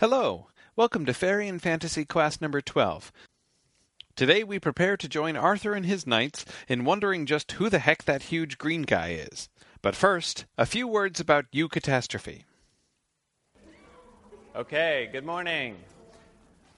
Hello, welcome to Fairy and Fantasy class number 12. Today we prepare to join Arthur and his knights in wondering just who the heck that huge green guy is. But first, a few words about Eucatastrophe. Okay, good morning.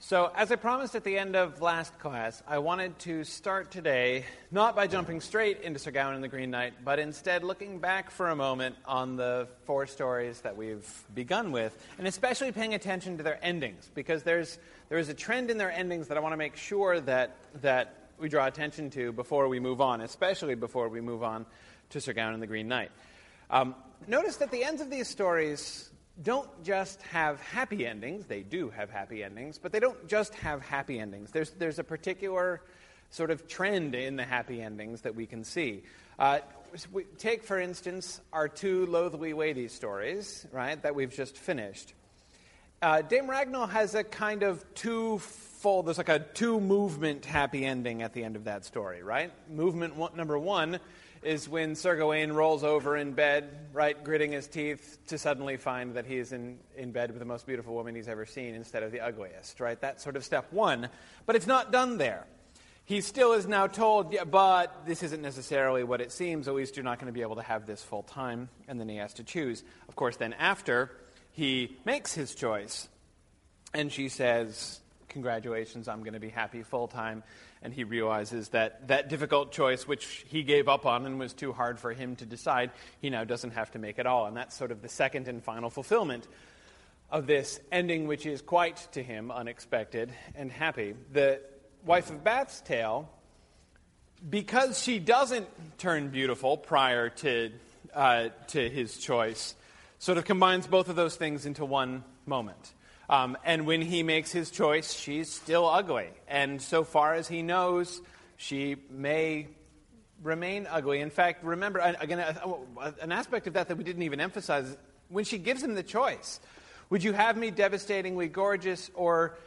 So, as I promised at the end of last class, I wanted to start today not by jumping straight into Sir Gawain and the Green Knight, but instead looking back for a moment on the four stories that we've begun with, and especially paying attention to their endings, because there's, there is a trend in their endings that I want to make sure that, that we draw attention to before we move on, especially before we move on to Sir Gawain and the Green Knight. Um, notice that the ends of these stories don't just have happy endings. They do have happy endings, but they don't just have happy endings. There's, there's a particular sort of trend in the happy endings that we can see. Uh, we take, for instance, our two Loathly Lady stories, right, that we've just finished. Uh, Dame Ragnell has a kind of two full, there's like a two movement happy ending at the end of that story, right? Movement one, number one is when Sir Gawain rolls over in bed, right, gritting his teeth to suddenly find that he is in, in bed with the most beautiful woman he's ever seen instead of the ugliest, right? That's sort of step one. But it's not done there. He still is now told, yeah, but this isn't necessarily what it seems. At least you're not going to be able to have this full time. And then he has to choose. Of course, then after, he makes his choice. And she says, Congratulations, I'm going to be happy full time and he realizes that that difficult choice, which he gave up on and was too hard for him to decide, he now doesn't have to make at all. And that's sort of the second and final fulfillment of this ending, which is quite to him unexpected and happy. The wife of Bath's tale, because she doesn't turn beautiful prior to, uh, to his choice, sort of combines both of those things into one moment. Um, and when he makes his choice, she's still ugly. And so far as he knows, she may remain ugly. In fact, remember, again, an aspect of that that we didn't even emphasize when she gives him the choice would you have me devastatingly gorgeous or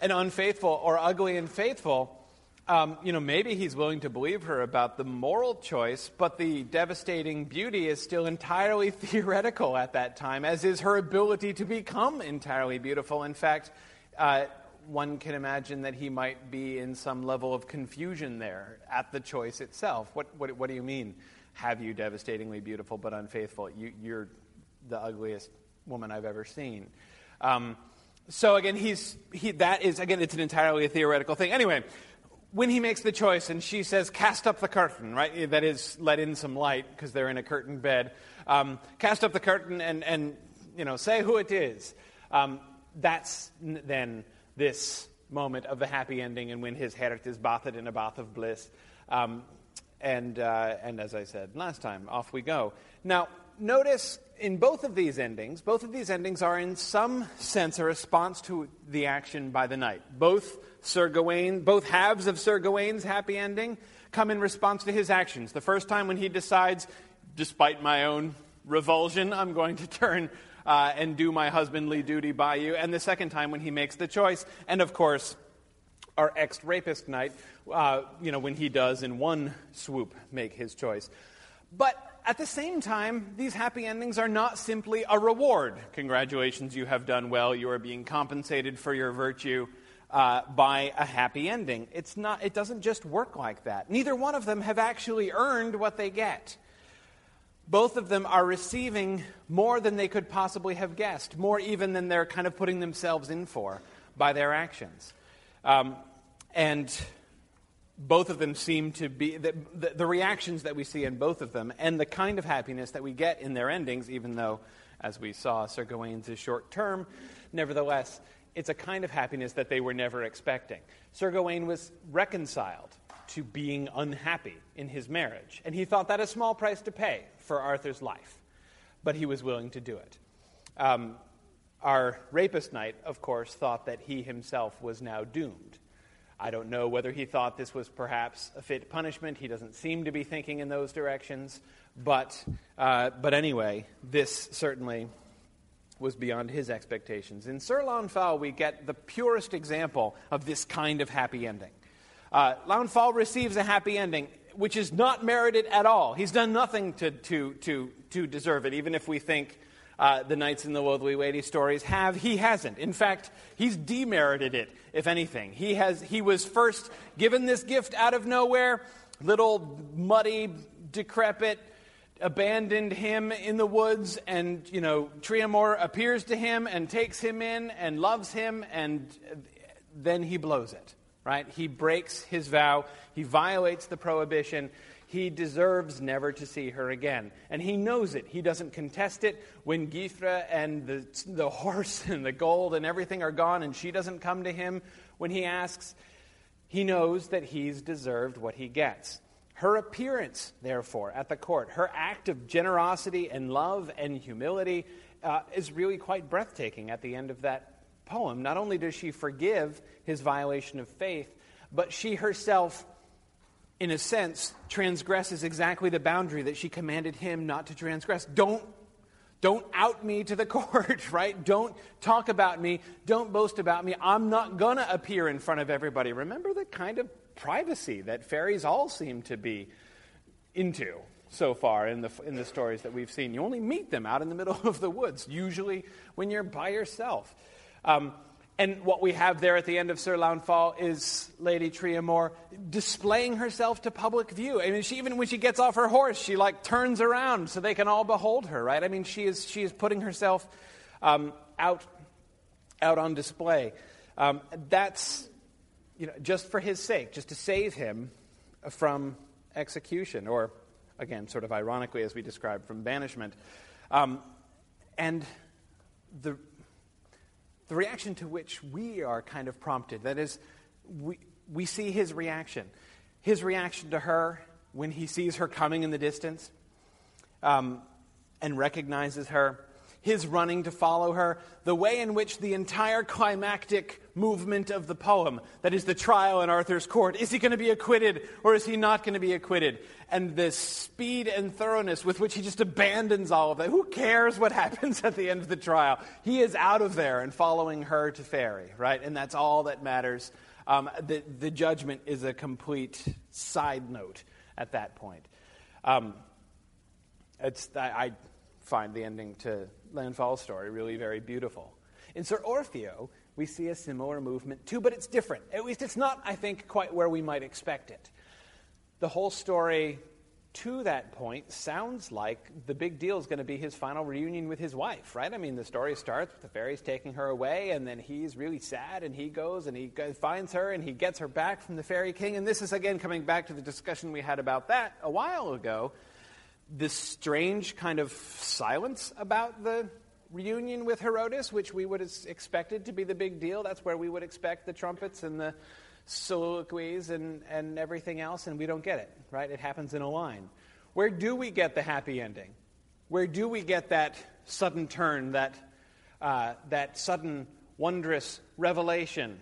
an unfaithful or ugly and faithful? Um, you know, maybe he's willing to believe her about the moral choice, but the devastating beauty is still entirely theoretical at that time, as is her ability to become entirely beautiful. In fact, uh, one can imagine that he might be in some level of confusion there at the choice itself. What, what, what do you mean? Have you devastatingly beautiful but unfaithful? You, are the ugliest woman I've ever seen. Um, so again, he's, he, that is, again, it's an entirely theoretical thing. Anyway, when he makes the choice and she says, cast up the curtain, right? That is, let in some light because they're in a curtained bed. Um, cast up the curtain and, and, you know, say who it is. Um, that's then this moment of the happy ending and when his heart is bathed in a bath of bliss. Um, and, uh, and as I said last time, off we go. Now, notice in both of these endings, both of these endings are in some sense a response to the action by the knight. Both Sir Gawain, both halves of Sir Gawain's happy ending come in response to his actions. The first time when he decides, despite my own revulsion, I'm going to turn uh, and do my husbandly duty by you. And the second time when he makes the choice. And of course, our ex rapist knight, uh, you know, when he does in one swoop make his choice. But at the same time, these happy endings are not simply a reward. Congratulations, you have done well. You are being compensated for your virtue uh, by a happy ending. It's not, it doesn't just work like that. Neither one of them have actually earned what they get. Both of them are receiving more than they could possibly have guessed, more even than they're kind of putting themselves in for by their actions. Um, and both of them seem to be the, the, the, reactions that we see in both of them and the kind of happiness that we get in their endings, even though, as we saw, Sir Gawain's is short term, nevertheless, it's a kind of happiness that they were never expecting. Sir Gawain was reconciled to being unhappy in his marriage, and he thought that a small price to pay for Arthur's life, but he was willing to do it. Um, our rapist knight, of course, thought that he himself was now doomed. I don't know whether he thought this was perhaps a fit punishment. He doesn't seem to be thinking in those directions. But, uh, but anyway, this certainly was beyond his expectations. In Sir Launfal, we get the purest example of this kind of happy ending. Uh, Launfal receives a happy ending, which is not merited at all. He's done nothing to, to, to, to deserve it, even if we think uh, the knights in the Loathly Lady stories have. He hasn't. In fact, he's demerited it, if anything. He, has, he was first given this gift out of nowhere, little muddy, decrepit, abandoned him in the woods, and, you know, Triamor appears to him and takes him in and loves him, and then he blows it, right? He breaks his vow, he violates the prohibition. He deserves never to see her again. And he knows it. He doesn't contest it. When Githra and the, the horse and the gold and everything are gone and she doesn't come to him when he asks, he knows that he's deserved what he gets. Her appearance, therefore, at the court, her act of generosity and love and humility uh, is really quite breathtaking at the end of that poem. Not only does she forgive his violation of faith, but she herself, in a sense, transgresses exactly the boundary that she commanded him not to transgress. Don't don't out me to the court, right? Don't talk about me. Don't boast about me. I'm not going to appear in front of everybody. Remember the kind of privacy that fairies all seem to be into so far in the, in the stories that we've seen. You only meet them out in the middle of the woods, usually when you're by yourself. Um, and what we have there at the end of Sir Launfal is Lady Triamor displaying herself to public view. I mean, she, even when she gets off her horse, she like turns around so they can all behold her, right? I mean, she is, she is putting herself um, out, out on display. Um, that's you know, just for his sake, just to save him from execution, or again, sort of ironically, as we described, from banishment. Um, and the, the reaction to which we are kind of prompted that is, we, we see his reaction. His reaction to her when he sees her coming in the distance um, and recognizes her his running to follow her, the way in which the entire climactic movement of the poem, that is the trial in Arthur's court, is he going to be acquitted or is he not going to be acquitted? And the speed and thoroughness with which he just abandons all of that. Who cares what happens at the end of the trial? He is out of there and following her to Fairy, right? And that's all that matters. Um, the, the judgment is a complete side note at that point. Um, it's, I, I find the ending to Launfal's story really very beautiful. In Sir Orfeo, we see a similar movement too, but it's different. At least it's not, I think, quite where we might expect it. The whole story to that point sounds like the big deal is going to be his final reunion with his wife, right? I mean, the story starts with the fairies taking her away, and then he's really sad, and he goes and he finds her, and he gets her back from the fairy king. And this is, again, coming back to the discussion we had about that a while ago this strange kind of silence about the reunion with Heurodis, which we would have expected to be the big deal. That's where we would expect the trumpets and the soliloquies and, and everything else, and we don't get it, right? It happens in a line. Where do we get the happy ending? Where do we get that sudden turn, that, uh, that sudden wondrous revelation?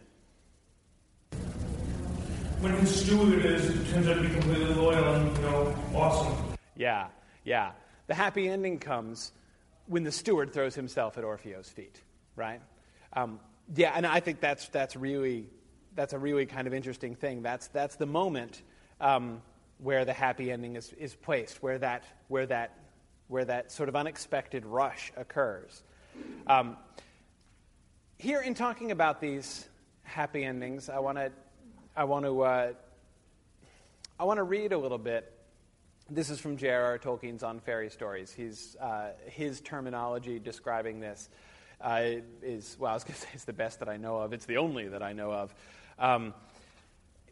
When his steward is, turns out to be completely loyal and, you know, awesome. Yeah, yeah. The happy ending comes when the steward throws himself at Orfeo's feet, right? Um, yeah, and I think that's, that's, really, that's a really kind of interesting thing. That's, that's the moment um, where the happy ending is, is placed, where that, where, that, where that sort of unexpected rush occurs. Um, here, in talking about these happy endings, I want to I want to uh, I want to read a little bit this is from J.R.R. Tolkien's On Fairy Stories. He's, uh, his terminology describing this uh, is, well, I was going to say it's the best that I know of. It's the only that I know of. Um,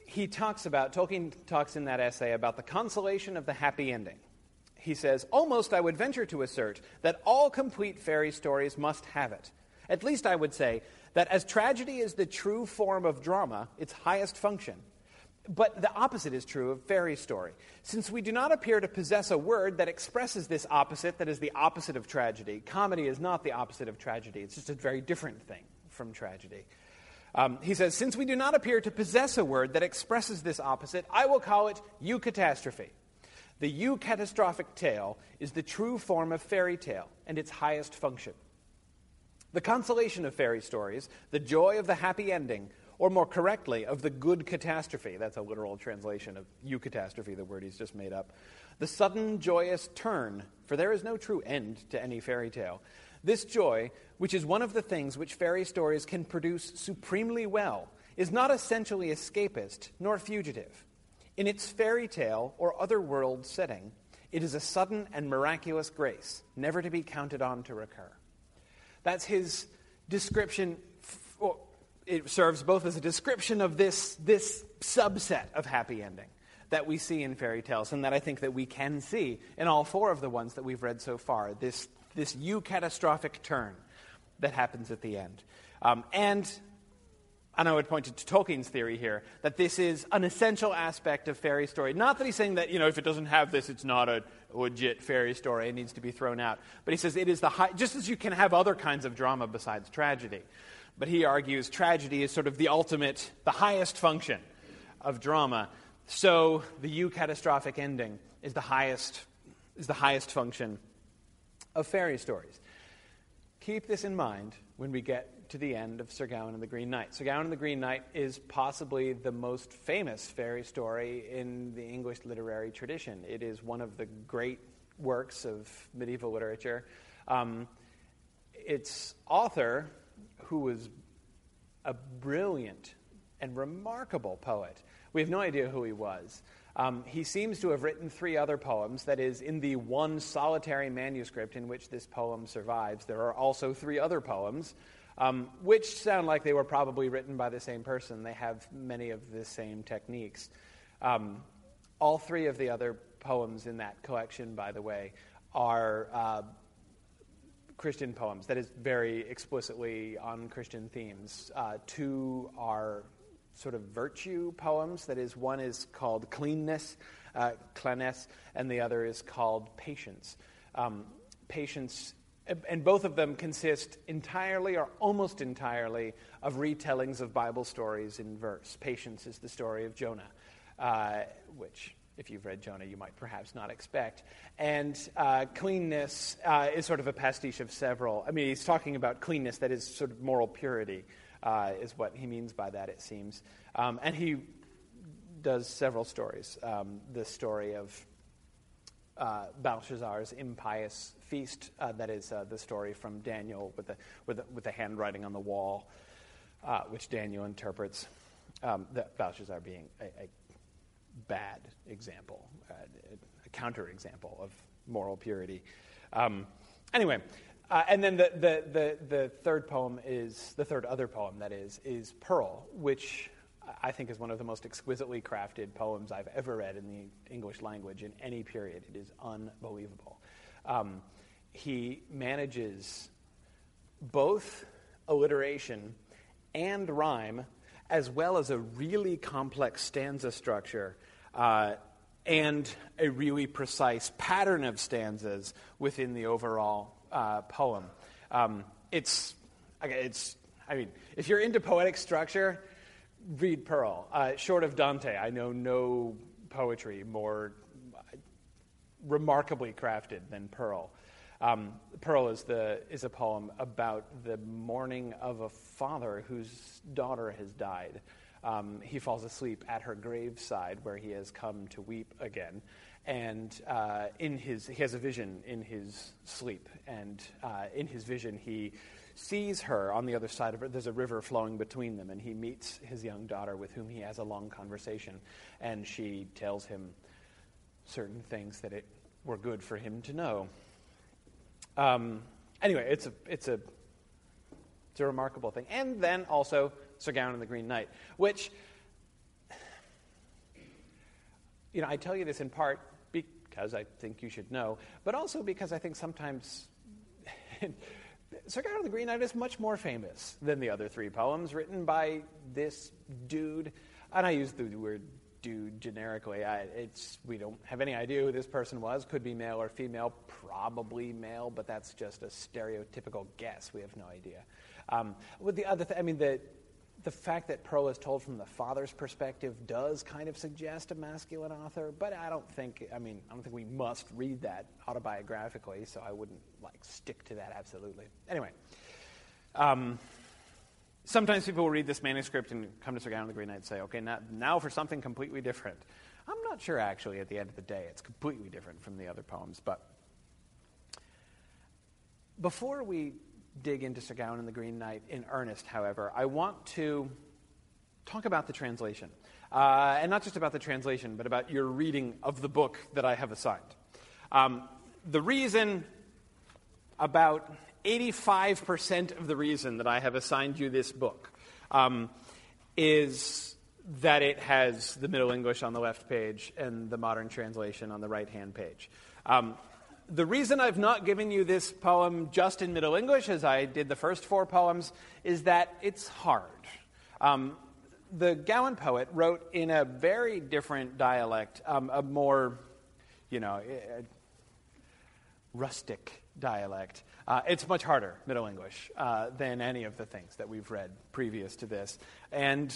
he talks about, Tolkien talks in that essay about the consolation of the happy ending. He says, Almost I would venture to assert that all complete fairy stories must have it. At least I would say that as tragedy is the true form of drama, its highest function, but the opposite is true of fairy story. Since we do not appear to possess a word that expresses this opposite, that is the opposite of tragedy, comedy is not the opposite of tragedy. It's just a very different thing from tragedy. Um, he says, Since we do not appear to possess a word that expresses this opposite, I will call it eucatastrophe. The eucatastrophic tale is the true form of fairy tale and its highest function. The consolation of fairy stories, the joy of the happy ending, or more correctly, of the good catastrophe. That's a literal translation of eucatastrophe, the word he's just made up. The sudden joyous turn, for there is no true end to any fairy tale. This joy, which is one of the things which fairy stories can produce supremely well, is not essentially escapist nor fugitive. In its fairy tale or other world setting, it is a sudden and miraculous grace, never to be counted on to recur. That's his description. It serves both as a description of this, this subset of happy ending that we see in fairy tales, and that I think that we can see in all four of the ones that we've read so far. This, this eucatastrophic turn that happens at the end. Um, and and I would point to Tolkien's theory here that this is an essential aspect of fairy story. Not that he's saying that, you know, if it doesn't have this, it's not a legit fairy story, needs to be thrown out. But he says it is the high, just as you can have other kinds of drama besides tragedy. But he argues tragedy is sort of the ultimate, the highest function of drama. So the eucatastrophic ending is the highest, is the highest function of fairy stories. Keep this in mind when we get to the end of Sir Gawain and the Green Knight. Sir Gawain and the Green Knight is possibly the most famous fairy story in the English literary tradition. It is one of the great works of medieval literature. Um, its author, who was a brilliant and remarkable poet, we have no idea who he was. Um, he seems to have written three other poems. That is, in the one solitary manuscript in which this poem survives, there are also three other poems, um, which sound like they were probably written by the same person. They have many of the same techniques. Um, all three of the other poems in that collection, by the way, are uh, Christian poems, that is, very explicitly on Christian themes. Uh, two are sort of virtue poems. That is, one is called Cleanness, uh, Cleanness, and the other is called Patience. Um, patience, and both of them consist entirely or almost entirely of retellings of Bible stories in verse. Patience is the story of Jonah, uh, which if you've read Jonah, you might perhaps not expect. And uh, cleanness uh, is sort of a pastiche of several. I mean, he's talking about cleanness that is sort of moral purity uh, is what he means by that, it seems. Um, and he does several stories. Um, the story of uh, Belshazzar's impious feast, uh, that is uh, the story from Daniel with the, with the, with the handwriting on the wall, uh, which Daniel interprets, um, that Belshazzar being a, a bad example, uh, a counterexample of moral purity. Um, anyway, uh, and then the, the, the, the, third poem is, the third other poem, that is, is Pearl, which I think is one of the most exquisitely crafted poems I've ever read in the English language in any period. It is unbelievable. Um, he manages both alliteration and rhyme, as well as a really complex stanza structure. Uh, and a really precise pattern of stanzas within the overall uh, poem. Um, it's, it's, I mean, if you're into poetic structure, read Pearl. Uh, short of Dante, I know no poetry more remarkably crafted than Pearl. Um, Pearl is, the, is a poem about the mourning of a father whose daughter has died. Um, he falls asleep at her graveside where he has come to weep again and uh, in his, he has a vision in his sleep, and uh, in his vision he sees her on the other side of it. There's a river flowing between them, and he meets his young daughter, with whom he has a long conversation, and she tells him certain things that it were good for him to know. Um, anyway, it's a, it's a it's a remarkable thing, and then also Sir Gawain and the Green Knight, which you know, I tell you this in part because I think you should know, but also because I think sometimes Sir Gawain and the Green Knight is much more famous than the other three poems written by this dude. And I use the word dude generically. It's, we don't have any idea who this person was. Could be male or female, probably male, but that's just a stereotypical guess. We have no idea. Um, with the other, th- I mean, the the fact that Pearl is told from the father's perspective does kind of suggest a masculine author, but I don't think, I mean, I don't think we must read that autobiographically, so I wouldn't like stick to that absolutely. Anyway, um, sometimes people will read this manuscript and come to Sir Gawain the Green Knight and say, okay, now, now for something completely different. I'm not sure actually at the end of the day it's completely different from the other poems, but Before we dig into Sir Gawain and the Green Knight in earnest, however, I want to talk about the translation. Uh, and not just about the translation, but about your reading of the book that I have assigned. Um, the reason, about 85% of the reason that I have assigned you this book um, is that it has the Middle English on the left page and the modern translation on the right hand page. Um, the reason I've not given you this poem just in Middle English, as I did the first four poems, is that it's hard. Um, the Gawain poet wrote in a very different dialect, um, a more, you know, rustic dialect. Uh, it's much harder, Middle English, uh, than any of the things that we've read previous to this. And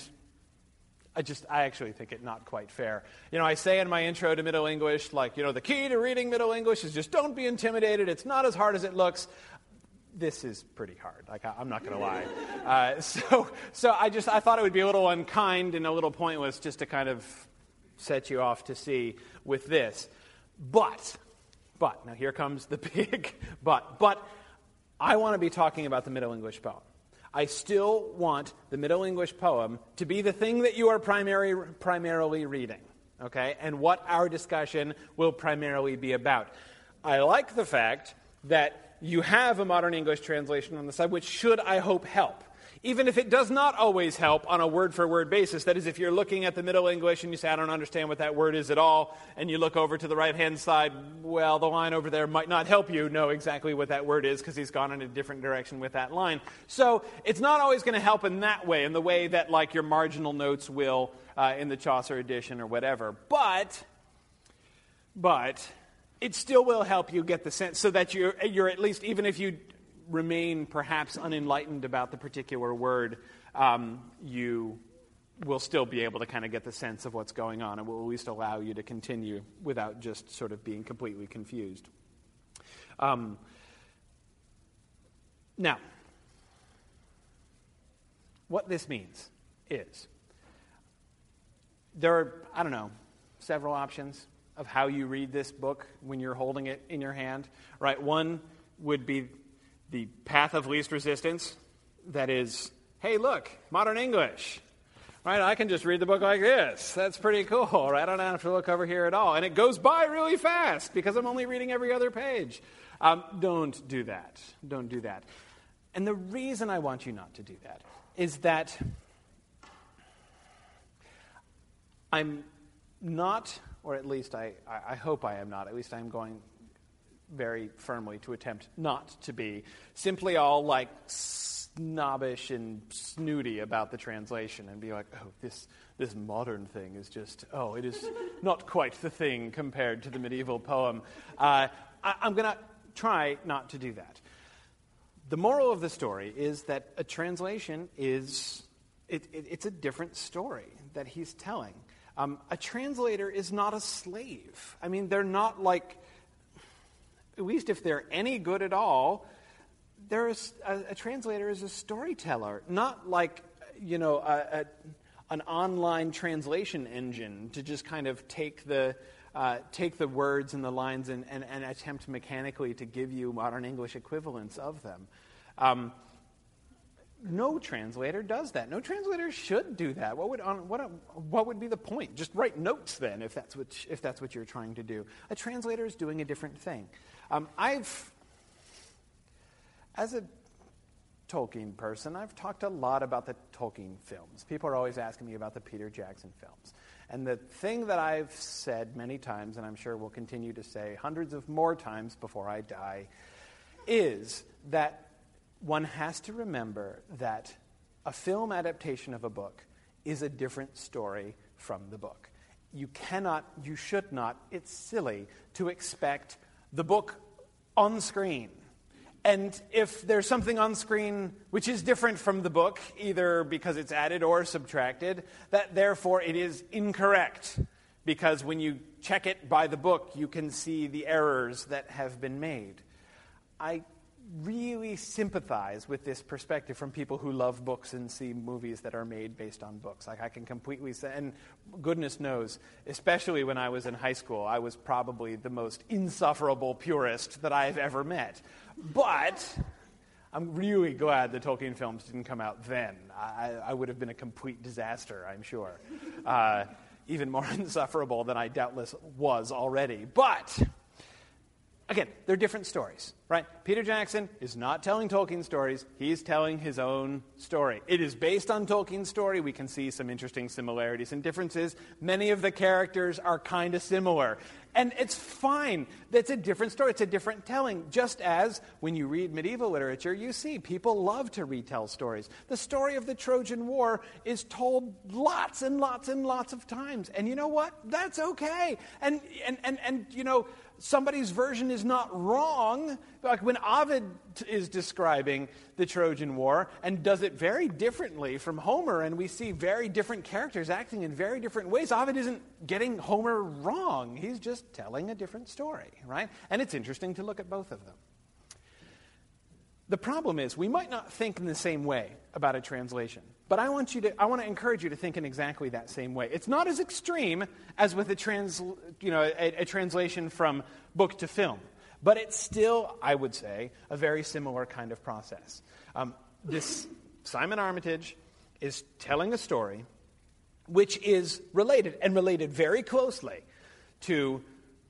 I just, I actually think it not quite fair. You know, I say in my intro to Middle English, like, you know, the key to reading Middle English is just don't be intimidated. It's not as hard as it looks. This is pretty hard. Like, I, am not going to lie. Uh, so, so I just, I thought it would be a little unkind and a little pointless just to kind of set you off to sea with this. But, but, now here comes the big but. But I want to be talking about the Middle English poem. I still want the Middle English poem to be the thing that you are primary, primarily reading, okay? And what our discussion will primarily be about. I like the fact that you have a modern English translation on the side, which should, I hope, help even if it does not always help on a word for word basis. That is, if you're looking at the Middle English and you say, I don't understand what that word is at all, and you look over to the right hand side, well, the line over there might not help you know exactly what that word is because he's gone in a different direction with that line. So it's not always going to help in that way, in the way that, like, your marginal notes will uh, in the Chaucer edition or whatever. But, but, it still will help you get the sense so that you're, you're at least, even if you remain perhaps unenlightened about the particular word, um, you will still be able to kind of get the sense of what's going on and will at least allow you to continue without just sort of being completely confused. Um, now, what this means is there are, I don't know, several options of how you read this book when you're holding it in your hand, right? One would be the path of least resistance that is, hey, look, modern English. Right? I can just read the book like this. That's pretty cool, right? I don't have to look over here at all. And it goes by really fast because I'm only reading every other page. Um, don't do that. Don't do that. And the reason I want you not to do that is that I'm not, or at least I, I hope I am not, at least I'm going very firmly to attempt not to be simply all like snobbish and snooty about the translation and be like, oh, this, this modern thing is just, oh, it is not quite the thing compared to the medieval poem. Uh, I, I'm going to try not to do that. The moral of the story is that a translation is, it, it, it's a different story that he's telling. Um, a translator is not a slave. I mean, they're not like at least if they're any good at all, there's a, a translator is a storyteller, not like you know a, a, an online translation engine to just kind of take the uh, take the words and the lines and, and, and, attempt mechanically to give you modern English equivalents of them. Um, no translator does that. No translator should do that. What would, what, what would be the point? Just write notes then, if that's, what, if that's what you're trying to do. A translator is doing a different thing. Um, I've, as a Tolkien person, I've talked a lot about the Tolkien films. People are always asking me about the Peter Jackson films. And the thing that I've said many times, and I'm sure will continue to say hundreds of more times before I die, is that one has to remember that a film adaptation of a book is a different story from the book. You cannot, you should not, it's silly to expect the book on screen. And if there's something on screen which is different from the book, either because it's added or subtracted, that therefore it is incorrect. Because when you check it by the book, you can see the errors that have been made. I really sympathize with this perspective from people who love books and see movies that are made based on books. Like I can completely say, and goodness knows, especially when I was in high school, I was probably the most insufferable purist that I've ever met. But I'm really glad the Tolkien films didn't come out then. I, I would have been a complete disaster, I'm sure. Uh, even more insufferable than I doubtless was already. But again, they're different stories, right? Peter Jackson is not telling Tolkien stories, he's telling his own story. It is based on Tolkien's story. We can see some interesting similarities and differences. Many of the characters are kind of similar. And it's fine. That's a different story. It's a different telling. Just as when you read medieval literature, you see people love to retell stories. The story of the Trojan War is told lots and lots and lots of times. And you know what? That's okay. And, and, and, and you know, somebody's version is not wrong. Like when Ovid is describing the Trojan War and does it very differently from Homer, and we see very different characters acting in very different ways, Ovid isn't getting Homer wrong. He's just telling a different story, right? And it's interesting to look at both of them. The problem is, we might not think in the same way about a translation, but I want, you to, I want to encourage you to think in exactly that same way. It's not as extreme as with a, trans, you know, a, a translation from book to film, but it's still, I would say, a very similar kind of process. Um, this Simon Armitage is telling a story which is related, and related very closely to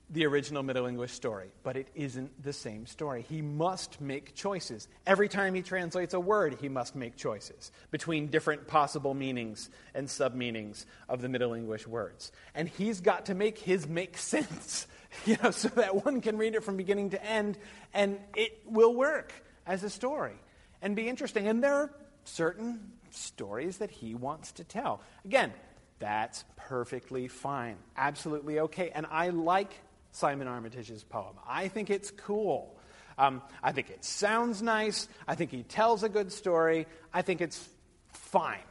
the original Middle English story, but it isn't the same story. He must make choices. Every time he translates a word, he must make choices between different possible meanings and sub-meanings of the Middle English words. And he's got to make his make sense, you know, so that one can read it from beginning to end and it will work as a story and be interesting. And there are certain stories that he wants to tell. Again, that's perfectly fine. Absolutely okay. And I like Simon Armitage's poem. I think it's cool. Um, I think it sounds nice. I think he tells a good story. I think it's fine.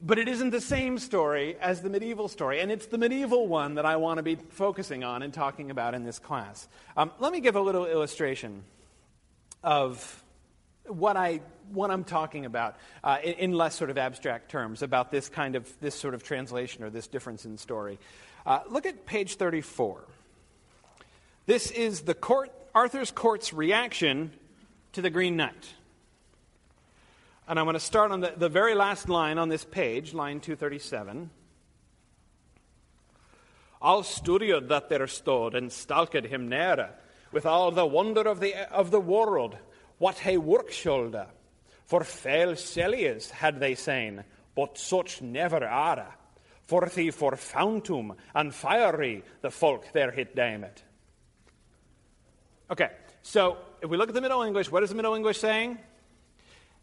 But it isn't the same story as the medieval story, and it's the medieval one that I want to be focusing on and talking about in this class. Um, let me give a little illustration of what I what I'm talking about uh, in, in, less sort of abstract terms about this kind of this sort of translation or this difference in story. Uh, look at page 34. This is the court, Arthur's court's reaction to the Green Knight. And I'm going to start on the, the very last line on this page, line 237. All studied that there stood and stalked him near, with all the wonder of the, of the world, what he work shoulder. For fell Celias had they seen, but such never are. For the for fountum and fiery the folk there hit demed. Okay, so if we look at the Middle English, what is the Middle English saying?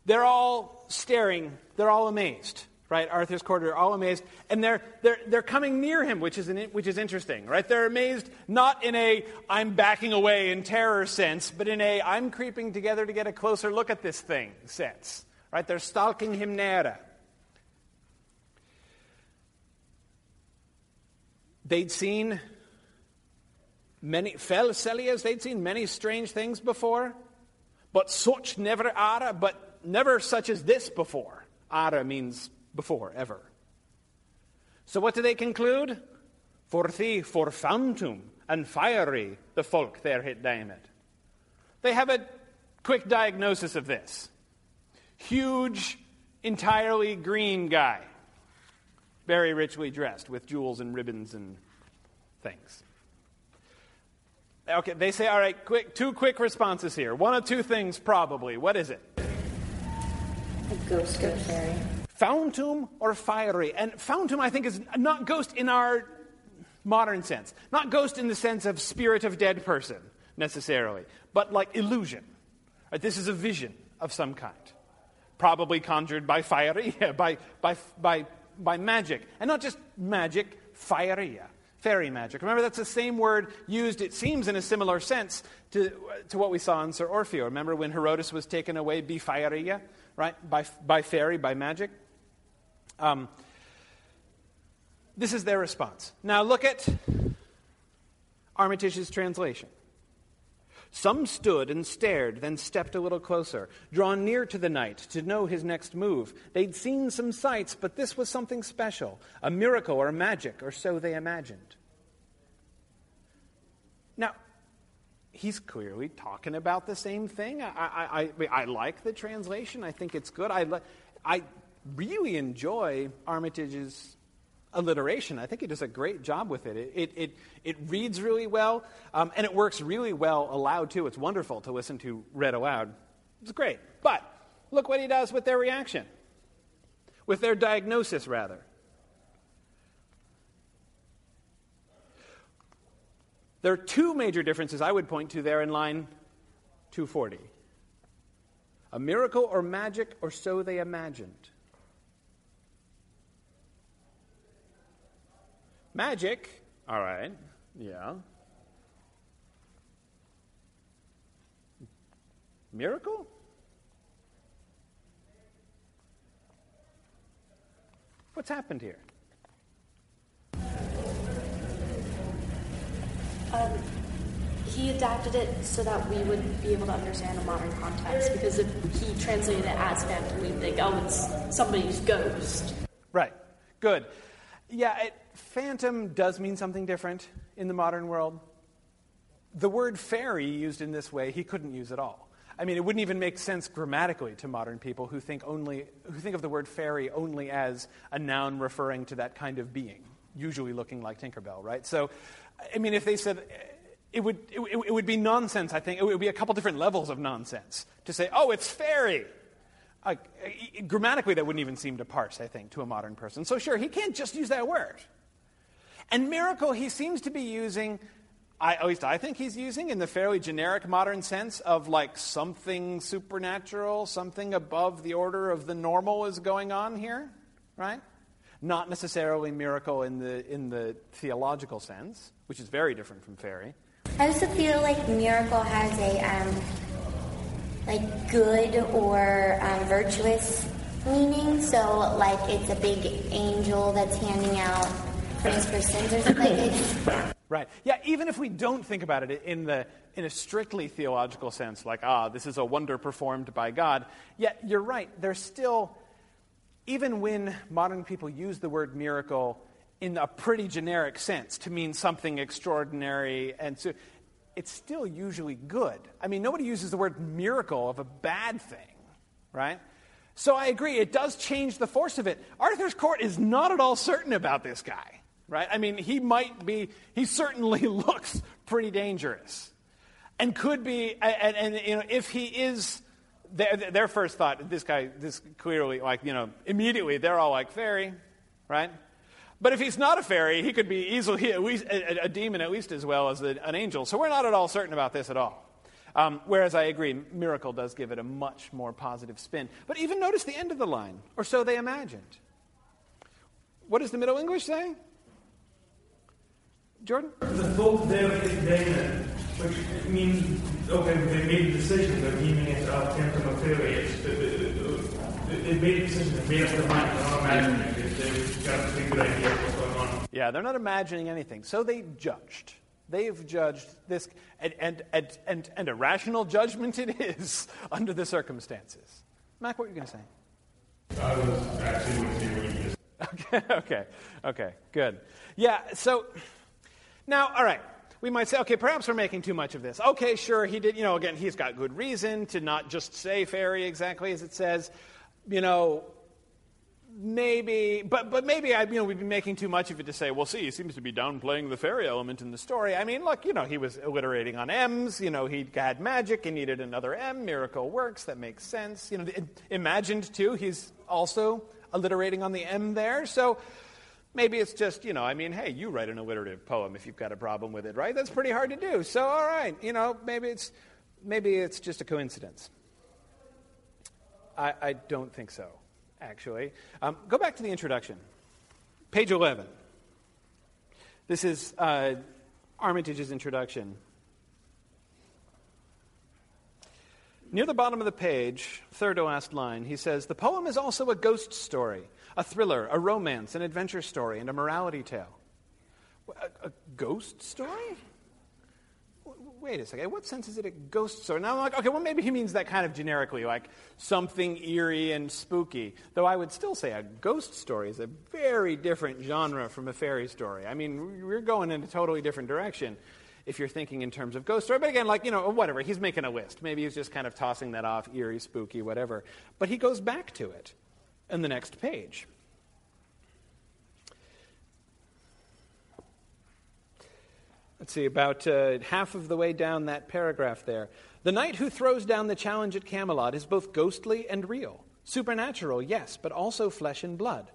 They're all staring, they're all amazed, right? Arthur's court are all amazed, and they're, they're, they're coming near him, which is, an, which is interesting, right? They're amazed not in a I'm backing away in terror sense, but in a I'm creeping together to get a closer look at this thing sense, right? They're stalking him nearer. They'd seen many fell Celias, they'd seen many strange things before, but such never ara, but never such as this before. Ara means before, ever. So what do they conclude? For thee, for fountum and fiery, the folk there hit demed. They have a quick diagnosis of this. Huge, entirely green guy, very richly dressed with jewels and ribbons and things. Okay, they say, all right, quick, two quick responses here. One of two things, probably. What is it? A ghost or fairy. Fountum or fiery. And fountum, I think, is not ghost in our modern sense. Not ghost in the sense of spirit of dead person, necessarily, but like illusion. Right, this is a vision of some kind. Probably conjured by fiery, by, by, by, by magic. And not just magic, fiery fairy magic. Remember, that's the same word used, it seems, in a similar sense to, to what we saw in Sir Orfeo. Remember when Herodotus was taken away, bifairia, right? By, by fairy, by magic? Um, this is their response. Now look at Armitage's translation. Some stood and stared, then stepped a little closer, drawn near to the knight to know his next move. They'd seen some sights, but this was something special, a miracle or magic, or so they imagined. Now, he's clearly talking about the same thing. I, I, I, I like the translation. I think it's good. I, I really enjoy Armitage's alliteration. I think he does a great job with it. It, it, it, it reads really well, um, and it works really well aloud, too. It's wonderful to listen to read aloud. It's great. But look what he does with their reaction, with their diagnosis, rather. There are two major differences I would point to there in line 240 a miracle or magic, or so they imagined. Magic, all right, yeah. Miracle? What's happened here? Um, he adapted it so that we would be able to understand a modern context because if he translated it as phantom, we'd think, oh, it's somebody's ghost. Right. Good. Yeah, it, phantom does mean something different in the modern world. The word fairy used in this way, he couldn't use at all. I mean, it wouldn't even make sense grammatically to modern people who think only who think of the word fairy only as a noun referring to that kind of being, usually looking like Tinkerbell, right? So, I mean, if they said it would, it, it would be nonsense, I think. It would be a couple different levels of nonsense to say, oh, it's fairy. Uh, grammatically, that wouldn't even seem to parse, I think, to a modern person. So, sure, he can't just use that word. And miracle, he seems to be using, I, at least I think he's using, in the fairly generic modern sense of like something supernatural, something above the order of the normal is going on here, right? Not necessarily miracle in the, in the theological sense, which is very different from fairy. I also feel like miracle has a um, like good or um, virtuous meaning. So like it's a big angel that's handing out for sins or something. Right. Yeah, even if we don't think about it in, the, in a strictly theological sense, like, ah, this is a wonder performed by God, yet you're right, there's still, even when modern people use the word miracle in a pretty generic sense to mean something extraordinary, and so it's still usually good. I mean, nobody uses the word miracle of a bad thing, right? So I agree, it does change the force of it. Arthur's court is not at all certain about this guy right? I mean, he might be, he certainly looks pretty dangerous. And could be, and, and you know, if he is, their, their first thought, this guy, this clearly, like, you know, immediately they're all like, fairy, right? But if he's not a fairy, he could be easily least, a, a demon at least as well as a, an angel. So we're not at all certain about this at all. Um, whereas I agree, miracle does give it a much more positive spin. But even notice the end of the line, or so they imagined. What does the Middle English say? Jordan? The thought there is then, which means, okay, they made a decision, meaning it's a phantom of fairy. It's, they made a decision, they made up their mind, they're not imagining it. They've got a pretty good idea of what's going on. Yeah, they're not imagining anything. So they judged. They've judged this, and, and, and, and, and a rational judgment it is under the circumstances. Mac, what were you going to say? I was actually going to say what you just Okay, okay, okay, good. Yeah, so now, all right, we might say, okay, perhaps we're making too much of this. Okay, sure, he did, you know, again, he's got good reason to not just say fairy exactly as it says. You know, maybe, but, but maybe I, you know, we've been making too much of it to say, well, see, he seems to be downplaying the fairy element in the story. I mean, look, you know, he was alliterating on M's. You know, he had magic and needed another M. Miracle works. That makes sense. You know, imagined too. He's also alliterating on the M there. So Maybe it's just, you know, I mean, hey, you write an alliterative poem if you've got a problem with it, right? That's pretty hard to do. So, all right, you know, maybe it's, maybe it's just a coincidence. I, I don't think so, actually. Um, go back to the introduction, page 11. This is uh, Armitage's introduction. Near the bottom of the page, third to last line, he says, The poem is also a ghost story a thriller, a romance, an adventure story, and a morality tale. A, a ghost story? wait a second, what sense is it a ghost story? Now I'm like, okay, well, maybe he means that kind of generically, like something eerie and spooky. Though I would still say a ghost story is a very different genre from a fairy story. I mean, we're going in a totally different direction if you're thinking in terms of ghost story. But again, like, you know, whatever, he's making a list. Maybe he's just kind of tossing that off, eerie, spooky, whatever. But he goes back to it in the next page. Let's see, about uh, half of the way down that paragraph there. The knight who throws down the challenge at Camelot is both ghostly and real. Supernatural, yes, but also flesh and blood.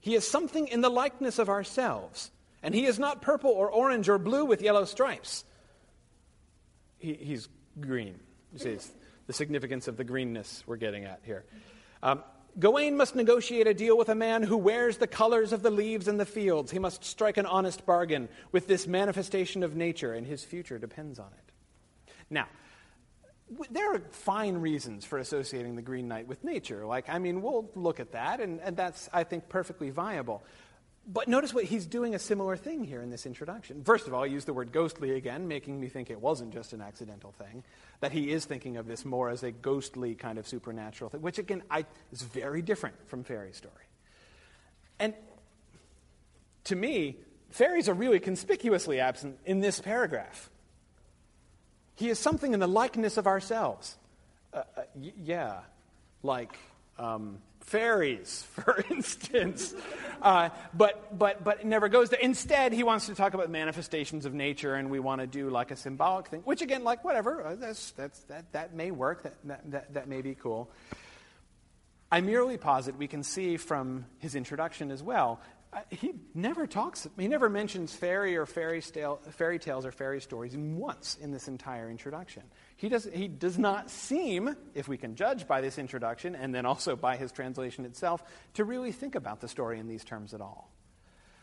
He is something in the likeness of ourselves, and he is not purple or orange or blue with yellow stripes. He, he's green. This is the significance of the greenness we're getting at here. Um, Gawain must negotiate a deal with a man who wears the colors of the leaves in the fields. He must strike an honest bargain with this manifestation of nature, and his future depends on it. Now, there are fine reasons for associating the Green Knight with nature. Like, I mean, we'll look at that, and, and that's, I think, perfectly viable. But notice what he's doing a similar thing here in this introduction. First of all, I use the word ghostly again, making me think it wasn't just an accidental thing, that he is thinking of this more as a ghostly kind of supernatural thing, which again I, is very different from fairy story. And to me, fairies are really conspicuously absent in this paragraph. He is something in the likeness of ourselves. Uh, uh, y- yeah, like um, fairies, for instance. Uh, but, but, but it never goes there. Instead, he wants to talk about manifestations of nature, and we want to do like a symbolic thing, which again, like whatever, uh, that's, that's, that, that may work, that, that, that, that may be cool. I merely posit we can see from his introduction as well uh, he never talks, he never mentions fairy or fairy, tale, fairy tales or fairy stories once in this entire introduction. He does, he does not seem, if we can judge by this introduction and then also by his translation itself, to really think about the story in these terms at all.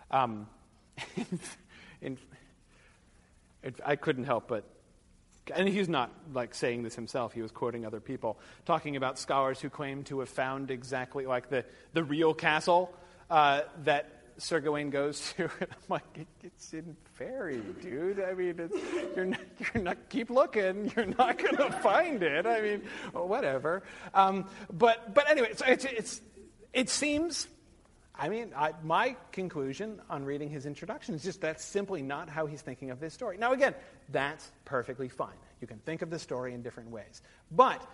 Um, in, in, I couldn't help but and he's not like saying this himself he was quoting other people talking about scholars who claim to have found exactly like the, the real castle uh, that Sir Gawain goes to, I'm like, it's in fairy, dude. I mean, you're not, you're not, keep looking. You're not going to find it. I mean, whatever. Um, but, but anyway, so it's, it's, it seems, I mean, I, my conclusion on reading his introduction is just that's simply not how he's thinking of this story. Now, again, that's perfectly fine. You can think of the story in different ways. But,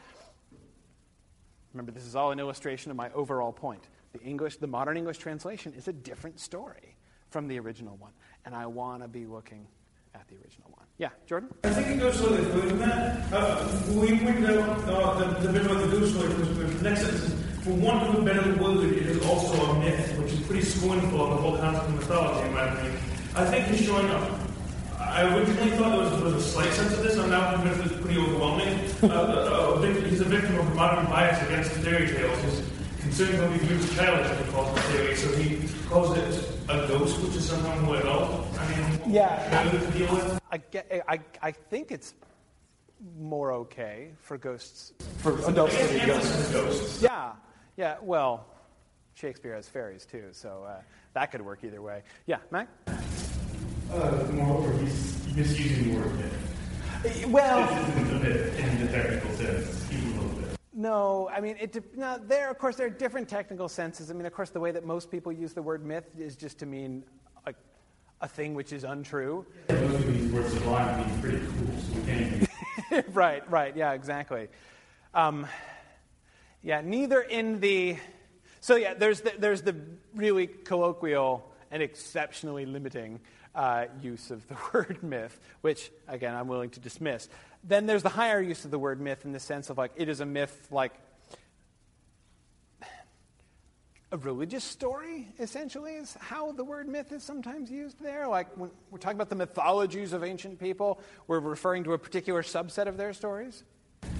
remember, this is all an illustration of my overall point. The English, the modern English translation is a different story from the original one, and I want to be looking at the original one. Yeah, Jordan? I think it goes bit further than that. Uh, we pointed out uh, the, the bit about the ghost story because the next sentence for want of a better word, it is also a myth, which is pretty scornful of the whole concept of mythology, in my opinion. I think he's showing up. I originally thought there was, there was a slight sense of this. I'm now convinced it's pretty overwhelming. Uh, uh, he's a victim of modern bias against the fairy tales. He's considering what we use childish as he calls the theory, so he calls it a ghost, which is someone who adult. I mean, yeah, to deal with. I, get, I, I think it's more okay for ghosts for adults to be ghosts. ghosts. Yeah, yeah. Well, Shakespeare has fairies too, so uh, that could work either way. Yeah, Mac. Uh, moreover, he's misusing the word myth. Well, This isn't a myth in the technical sense, even a little bit. No, I mean, it, now there, of course, there are different technical senses. I mean, of course, the way that most people use the word myth is just to mean a, a thing which is untrue. Most of these words sublime mean pretty cool, so we can't right, right, yeah, exactly. Um, yeah, neither in the. So, yeah, there's the, there's the really colloquial and exceptionally limiting uh, use of the word myth, which, again, I'm willing to dismiss. Then there's the higher use of the word myth in the sense of like it is a myth, like a religious story, essentially, is how the word myth is sometimes used there. Like when we're talking about the mythologies of ancient people, we're referring to a particular subset of their stories.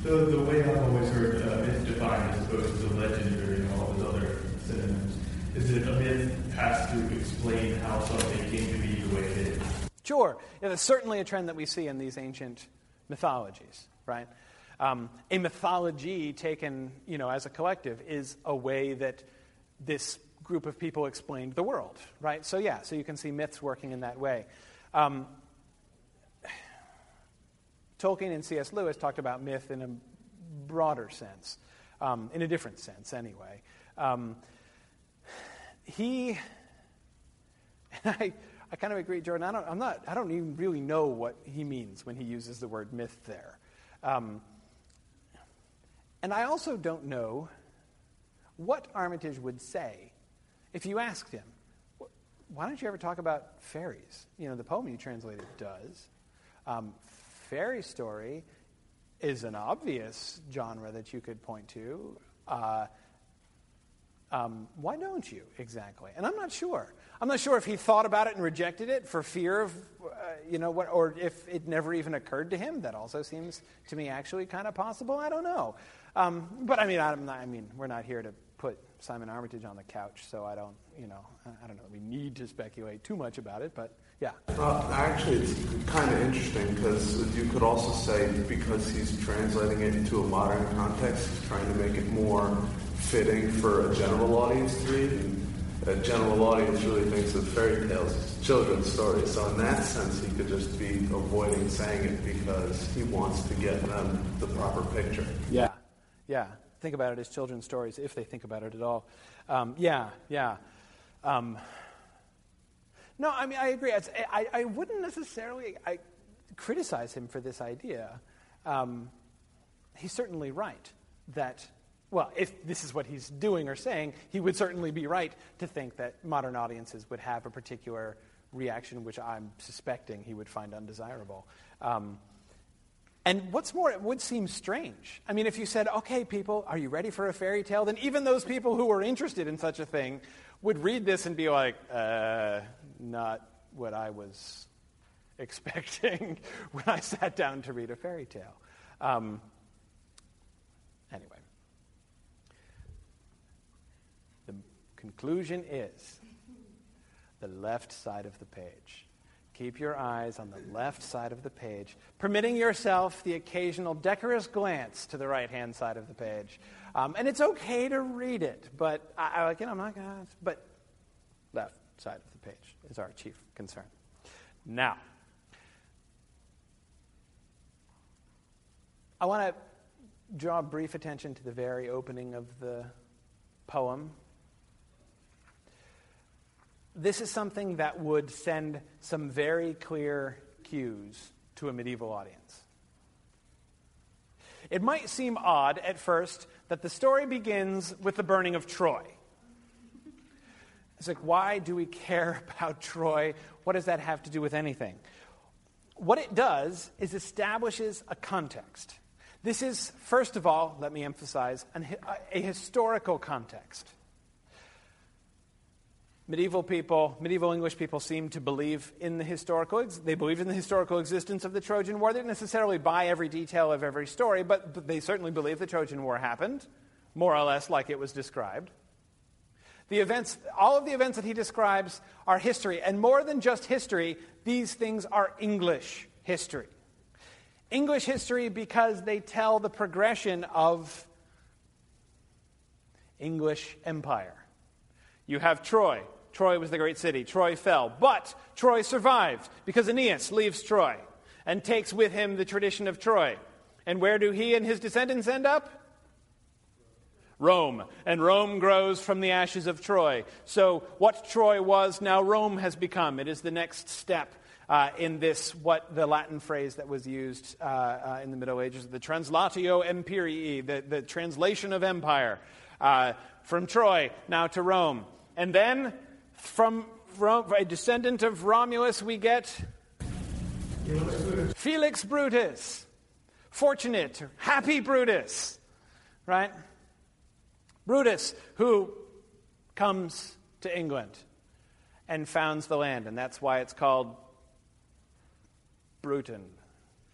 So the way I've always heard uh, myth defined as opposed to legend or you know, all those other synonyms is that a myth has to explain how something came to be the way it is. Sure, certainly a trend that we see in these ancient mythologies, right? Um, a mythology taken, you know, as a collective is a way that this group of people explained the world, right? So yeah, so you can see myths working in that way. Um, Tolkien and C.S. Lewis talked about myth in a broader sense, um, in a different sense, anyway. Um, he, I, I kind of agree, Jordan. I don't, I'm not, I don't even really know what he means when he uses the word myth there. Um, and I also don't know what Armitage would say if you asked him, why don't you ever talk about fairies? You know, the poem you translated does. Um, fairy story is an obvious genre that you could point to. Uh, um, why don't you exactly? And I'm not sure. I'm not sure if he thought about it and rejected it for fear of, uh, you know, what, or if it never even occurred to him. That also seems to me actually kind of possible. I don't know. Um, but I mean, not, I mean, we're not here to put Simon Armitage on the couch, so I don't, you know, I don't know. We need to speculate too much about it, but yeah. Uh, actually, it's kind of interesting because you could also say because he's translating it into a modern context, he's trying to make it more fitting for a general audience to read. And a general audience really thinks of fairy tales as children's stories. So in that sense, he could just be avoiding saying it because he wants to get them the proper picture. Yeah, yeah. Think about it as children's stories, if they think about it at all. Um, yeah, yeah. Um, no, I mean, I agree. I, I wouldn't necessarily I, criticize him for this idea. Um, he's certainly right that, well, if this is what he's doing or saying, he would certainly be right to think that modern audiences would have a particular reaction which I'm suspecting he would find undesirable. Um, and what's more, it would seem strange. I mean, if you said, okay, people, are you ready for a fairy tale? Then even those people who were interested in such a thing would read this and be like, uh, not what I was expecting when I sat down to read a fairy tale. Um, anyway, the conclusion is the left side of the page. Keep your eyes on the left side of the page, permitting yourself the occasional decorous glance to the right hand side of the page. Um, and it's okay to read it, but I, again, I'm not going to, but side of the page is our chief concern. Now, I want to draw brief attention to the very opening of the poem this is something that would send some very clear cues to a medieval audience. It might seem odd at first that the story begins with the burning of Troy. It's like, why do we care about Troy? What does that have to do with anything? What it does is establishes a context. This is, first of all, let me emphasize, an, a historical context medieval people, medieval English people seem to believe in the historical, they believed in the historical existence of the Trojan War. They didn't necessarily buy every detail of every story, but, but they certainly believe the Trojan War happened, more or less like it was described. The events, all of the events that he describes are history, and more than just history, these things are English history. English history because they tell the progression of English empire. You have Troy, Troy was the great city. Troy fell. But Troy survived because Aeneas leaves Troy and takes with him the tradition of Troy. And where do he and his descendants end up? Rome. And Rome grows from the ashes of Troy. So, what Troy was, now Rome has become. It is the next step uh, in this, what the Latin phrase that was used uh, uh, in the Middle Ages, the translatio imperii, the, the translation of empire. Uh, from Troy now to Rome. And then from Rome, a descendant of Romulus, we get Felix Brutus. Fortunate, happy Brutus, right? Brutus, who comes to England and founds the land, and that's why it's called Bruton,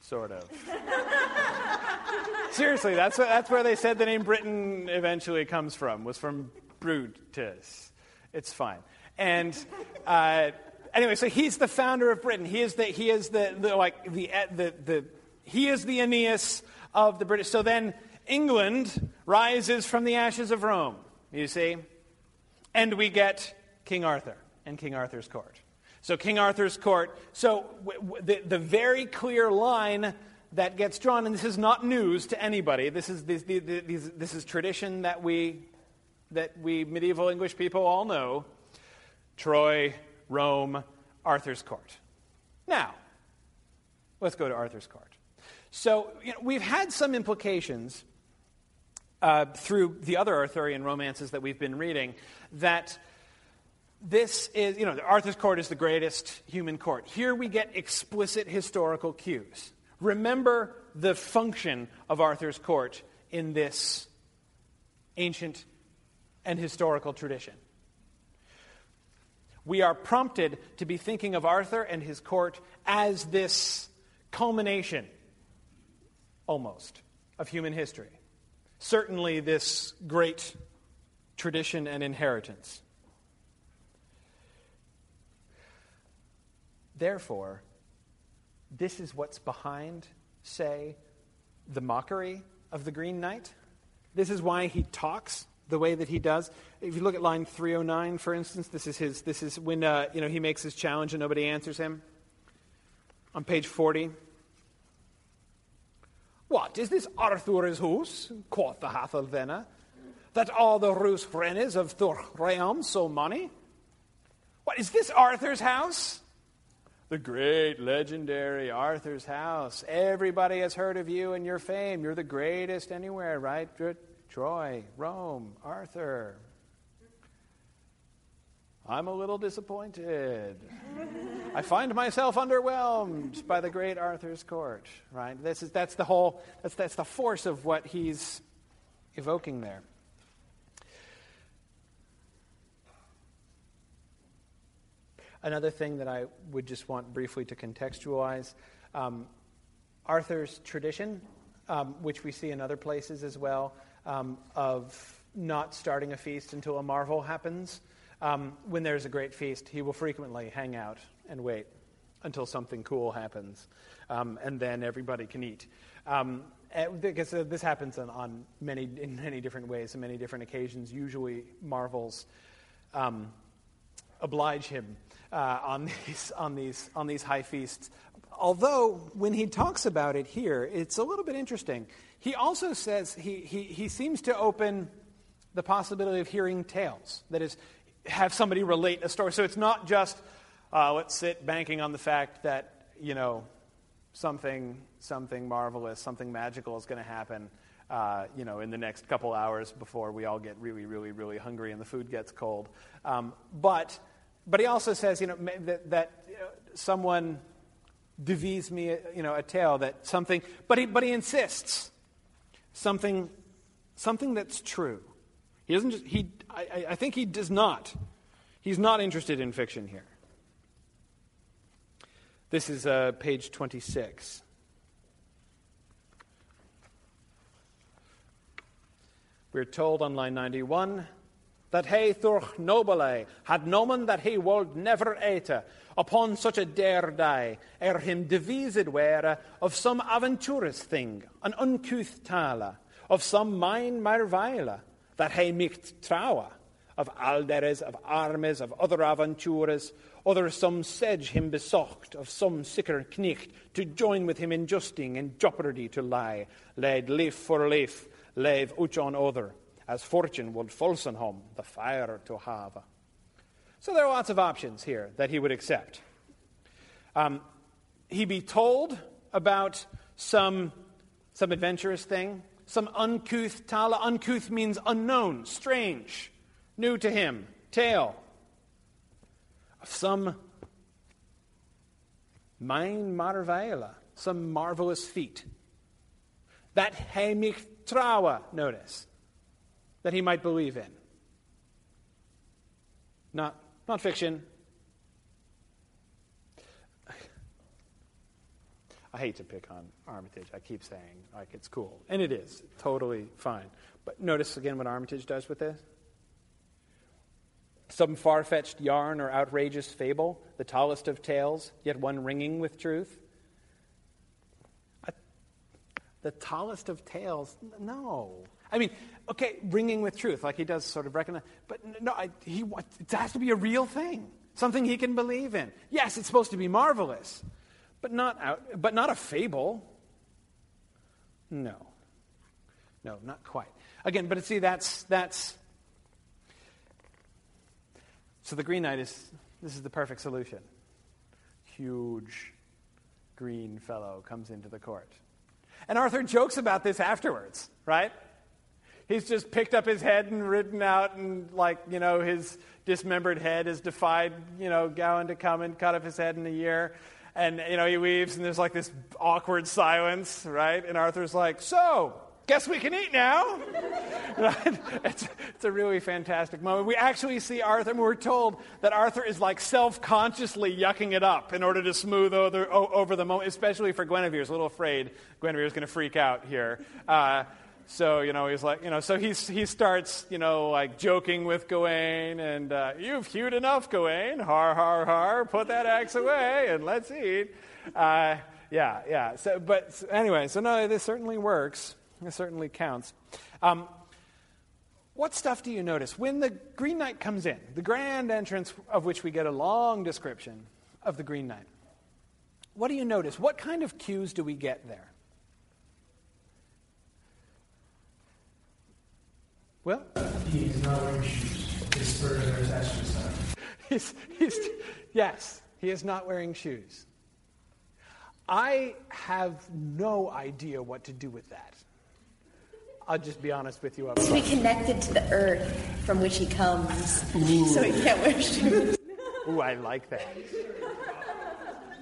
sort of. Seriously, that's, that's where they said the name Britain eventually comes from, was from Brutus. It's fine. And uh, anyway, so he's the founder of Britain. He is the, he is the, the like, the, the, the, he is the Aeneas of the British. So then England rises from the ashes of Rome, you see? And we get King Arthur and King Arthur's court. So, King Arthur's court. So, w- w- the, the very clear line that gets drawn, and this is not news to anybody. This is, this, this, this is tradition that we, that we medieval English people all know. Troy, Rome, Arthur's court. Now, let's go to Arthur's court. So, you know, we've had some implications uh, through the other Arthurian romances that we've been reading that this is, you know, Arthur's court is the greatest human court. Here we get explicit historical cues. Remember the function of Arthur's court in this ancient and historical tradition. We are prompted to be thinking of Arthur and his court as this culmination, almost, of human history. Certainly, this great tradition and inheritance. Therefore, this is what's behind, say, the mockery of the Green Knight. This is why he talks the way that he does. If you look at line 309, for instance, this is, his, this is when uh, you know, he makes his challenge and nobody answers him. On page 40. What, is this Arthur's house? quoth the Hathelvena, that all the Roos Rennes of Thorream so money? What, is this Arthur's house? The great, legendary Arthur's house. Everybody has heard of you and your fame. You're the greatest anywhere, right? Troy, Rome, Arthur. I'm a little disappointed. I find myself underwhelmed by the great Arthur's court, right? This is, that's the whole, that's, that's the force of what he's evoking there. Another thing that I would just want briefly to contextualize um, Arthur's tradition, um, which we see in other places as well, um, of not starting a feast until a marvel happens. Um, when there's a great feast, he will frequently hang out and wait until something cool happens, um, and then everybody can eat. Um, because uh, this happens on, on, many, in many different ways, in many different occasions. Usually, marvels oblige him uh, on, these, on, these, on these high feasts. Although, when he talks about it here, it's a little bit interesting. He also says he, he, he seems to open the possibility of hearing tales. That is, have somebody relate a story. So it's not just, uh, let's sit banking on the fact that, you know, something, something marvelous, something magical is going to happen. Uh, you know, in the next couple hours before we all get really, really, really hungry and the food gets cold. Um, but but he also says, you know, that, that someone devise me, you know, a tale that something, but he, but he insists something, something that's true. He doesn't just, he, I, I think he does not. He's not interested in fiction here. This is uh, page 26. We're told on line 91 that he thurch nobile had nomen that he would never ete upon such a dare day, ere him devised were of some aventurous thing, an uncouth tale, of some mine marvile, that he micht trawa, of alderes, of armes, of other aventures, other some sedge him besocht, of some sicker knicht, to join with him in justing and jeopardy to lie, laid leaf for leaf, lave uch on other as fortune would falsen home the fire to have. So there are lots of options here that he would accept. Um, he be told about some, some adventurous thing, some uncouth tala. Uncouth means unknown, strange, new to him, tale of some mein marvaela, some marvelous feat. That he mich notice that he might believe in. Not, not fiction. I hate to pick on Armitage. I keep saying, like, it's cool. And it is. Totally fine. But notice again what Armitage does with this. Some far fetched yarn or outrageous fable, the tallest of tales, yet one ringing with truth. The tallest of tales? No. I mean, okay, ringing with truth, like he does sort of recognize, but no, I, he, it has to be a real thing, something he can believe in. Yes, it's supposed to be marvelous, but not, out, but not a fable. No. No, not quite. Again, but see, that's, that's. So the Green Knight is, this is the perfect solution. Huge green fellow comes into the court. And Arthur jokes about this afterwards, right? He's just picked up his head and ridden out, and, like, you know, his dismembered head has defied, you know, Gawain to come and cut off his head in a year. And, you know, he weaves, and there's like this awkward silence, right? And Arthur's like, So, guess we can eat now. right? It's, it's a really fantastic moment. We actually see Arthur, and we're told that Arthur is like self consciously yucking it up in order to smooth over, over the moment, especially for Guinevere. A little afraid Guinevere's going to freak out here. Uh, so, you know, he's like, you know, so he's, he starts, you know, like joking with Gawain and, uh, you've hewed enough, Gawain. Har, har, har. Put that axe away and let's eat. Uh, yeah, yeah. So, but anyway, so no, this certainly works. It certainly counts. Um, what stuff do you notice? When the Green Knight comes in, the grand entrance of which we get a long description of the Green Knight, what do you notice? What kind of cues do we get there? Well? He's not wearing shoes. His spurs are attached to his side. He's, he's, yes, he is not wearing shoes. I have no idea what to do with that. I'll just be honest with you. Up To be connected to the earth from which he comes, so he can't wear shoes. Ooh, I like that.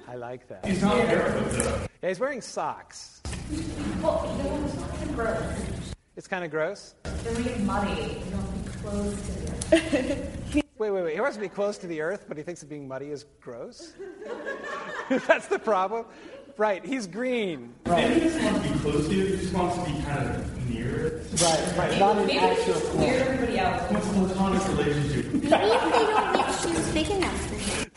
I like that. He's not barefoot, though. Yeah, he's wearing socks. Well, the one's fucking gross. It's kind of gross. They're really muddy. You don't be close to the earth. Wait, wait, wait. He wants to be close to the earth, but he thinks that being muddy is gross? That's the problem. Right, he's green. Maybe he doesn't want to be close to it. He just wants to be kind of near it. Right, right. Not an Maybe actual it's weird everybody else. What's a platonic relationship? Maybe if they don't make shoes big enough for him.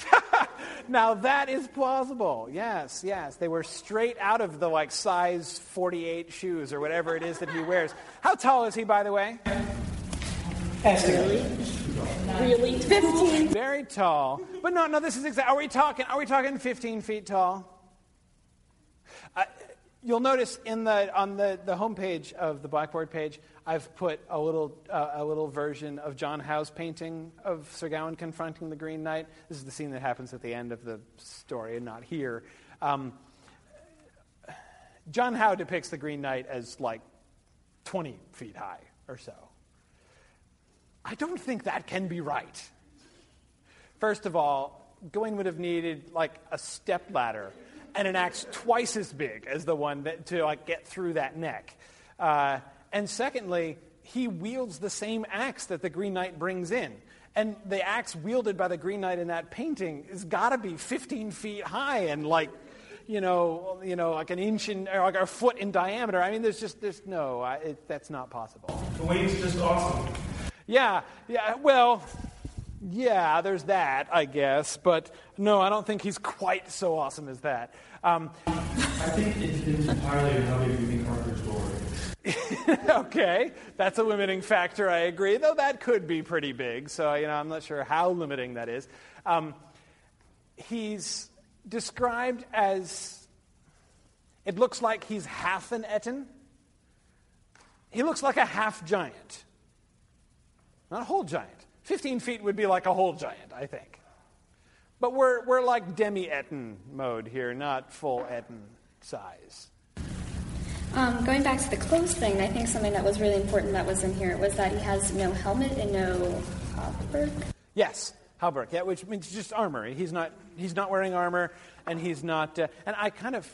Now that is plausible. Yes, yes. They were straight out of the like size 48 shoes or whatever it is that he wears. How tall is he, by the way? Really? 15. Very tall. But no, no, this is exact. Are we talking, are we talking 15 feet tall? You'll notice in the, on the, the homepage of the Blackboard page, I've put a little, uh, a little version of John Howe's painting of Sir Gawain confronting the Green Knight. This is the scene that happens at the end of the story and not here. Um, John Howe depicts the Green Knight as like 20 feet high or so. I don't think that can be right. First of all, Gawain would have needed like a step ladder and an axe twice as big as the one that, to like get through that neck. Uh, and secondly, he wields the same axe that the Green Knight brings in. And the axe wielded by the Green Knight in that painting has got to be 15 feet high and like, you know, you know, like an inch in, or like a foot in diameter. I mean, there's just, there's no, I, it, that's not possible. The Gawain's just awesome. Yeah, yeah, well, yeah, there's that, I guess. But no, I don't think he's quite so awesome as that. Um, I think it depends entirely on how you think Arthur's okay, that's a limiting factor, I agree, though that could be pretty big. So, you know, I'm not sure how limiting that is. Um, he's described as, it looks like he's half an etayn. He looks like a half giant, not a whole giant. 15 feet would be like a whole giant, I think. But we're, we're like demi etayn mode here, not full etayn size. Um, going back to the clothes thing, I think something that was really important that was in here was that he has no helmet and no hauberk. Yes, hauberk, yeah, which means just armor. He's not, he's not wearing armor, and he's not. Uh, and I kind of.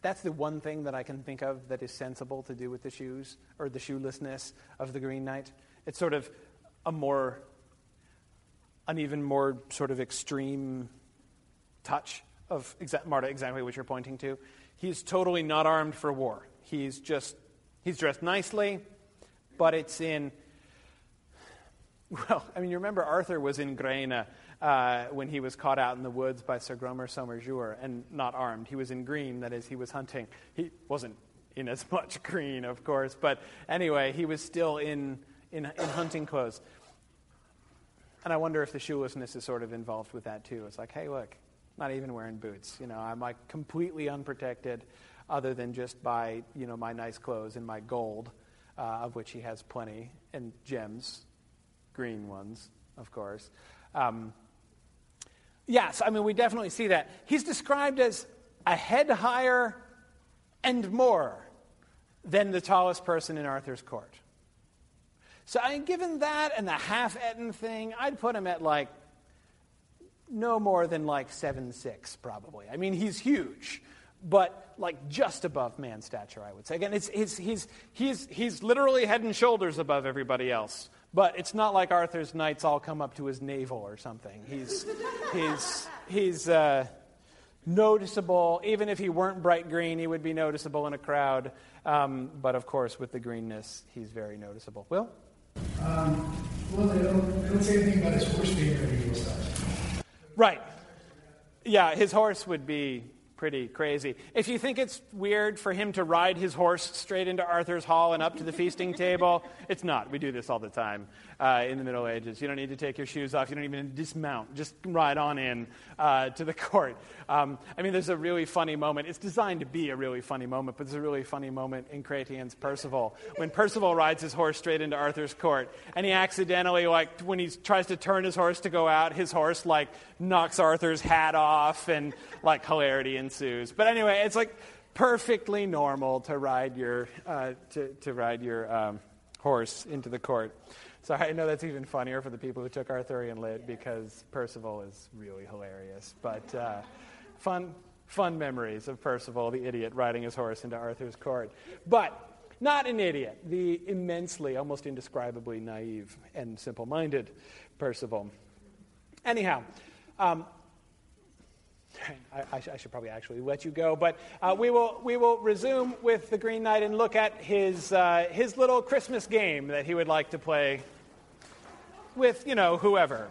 That's the one thing that I can think of that is sensible to do with the shoes, or the shoelessness of the Green Knight. It's sort of a more. an even more sort of extreme touch of exa- Marta, exactly what you're pointing to. He's totally not armed for war. He's just. he's dressed nicely, but it's in. Well, I mean, you remember Arthur was in Graina uh, when he was caught out in the woods by Sir Gromer Somer Joure and not armed. He was in green, that is, he was hunting. He wasn't in as much green, of course, but anyway, he was still in, in, in hunting clothes. And I wonder if the shoelessness is sort of involved with that too. It's like, hey, look, not even wearing boots. You know, I'm like completely unprotected. other than just by you know my nice clothes and my gold, uh, of which he has plenty, and gems, green ones, of course. Um, yes, I mean we definitely see that. He's described as a head higher and more than the tallest person in Arthur's court. So, I mean, given that and the half etayn thing, I'd put him at like no more than like seven six, probably. I mean, he's huge, but like just above man stature, I would say. Again, it's, it's, he's, he's, he's literally head and shoulders above everybody else. But it's not like Arthur's knights all come up to his navel or something. He's, he's, he's uh, noticeable. Even if he weren't bright green, he would be noticeable in a crowd. Um, but of course, with the greenness, he's very noticeable. Will? Um, well, they don't, they don't say anything about his horse being unusual size. Right. Yeah, his horse would be pretty crazy. If you think it's weird for him to ride his horse straight into Arthur's hall and up to the feasting table, it's not. We do this all the time uh, in the Middle Ages. You don't need to take your shoes off. You don't even dismount. Just ride on in uh, to the court. Um, I mean, there's a really funny moment. It's designed to be a really funny moment, but there's a really funny moment in Chrétien's Percival when Percival rides his horse straight into Arthur's court, and he accidentally, like, when he tries to turn his horse to go out, his horse like knocks Arthur's hat off, and like hilarity ensues. But anyway, it's like perfectly normal to ride your uh, to, to ride your um, horse into the court. So I know that's even funnier for the people who took Arthurian lit because Percival is really hilarious. But uh, fun, fun memories of Percival, the idiot, riding his horse into Arthur's court. But not an idiot, the immensely, almost indescribably naive and simple minded Percival. Anyhow, um, I, I, should probably actually let you go, but uh, we, will, we will resume with the Green Knight and look at his, uh, his little Christmas game that he would like to play with, you know, whoever.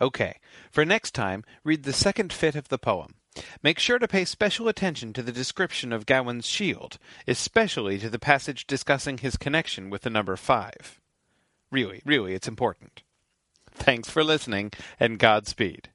Okay, for next time, read the second fit of the poem. Make sure to pay special attention to the description of Gawain's shield, especially to the passage discussing his connection with the number five. Really, really, it's important. Thanks for listening, and Godspeed.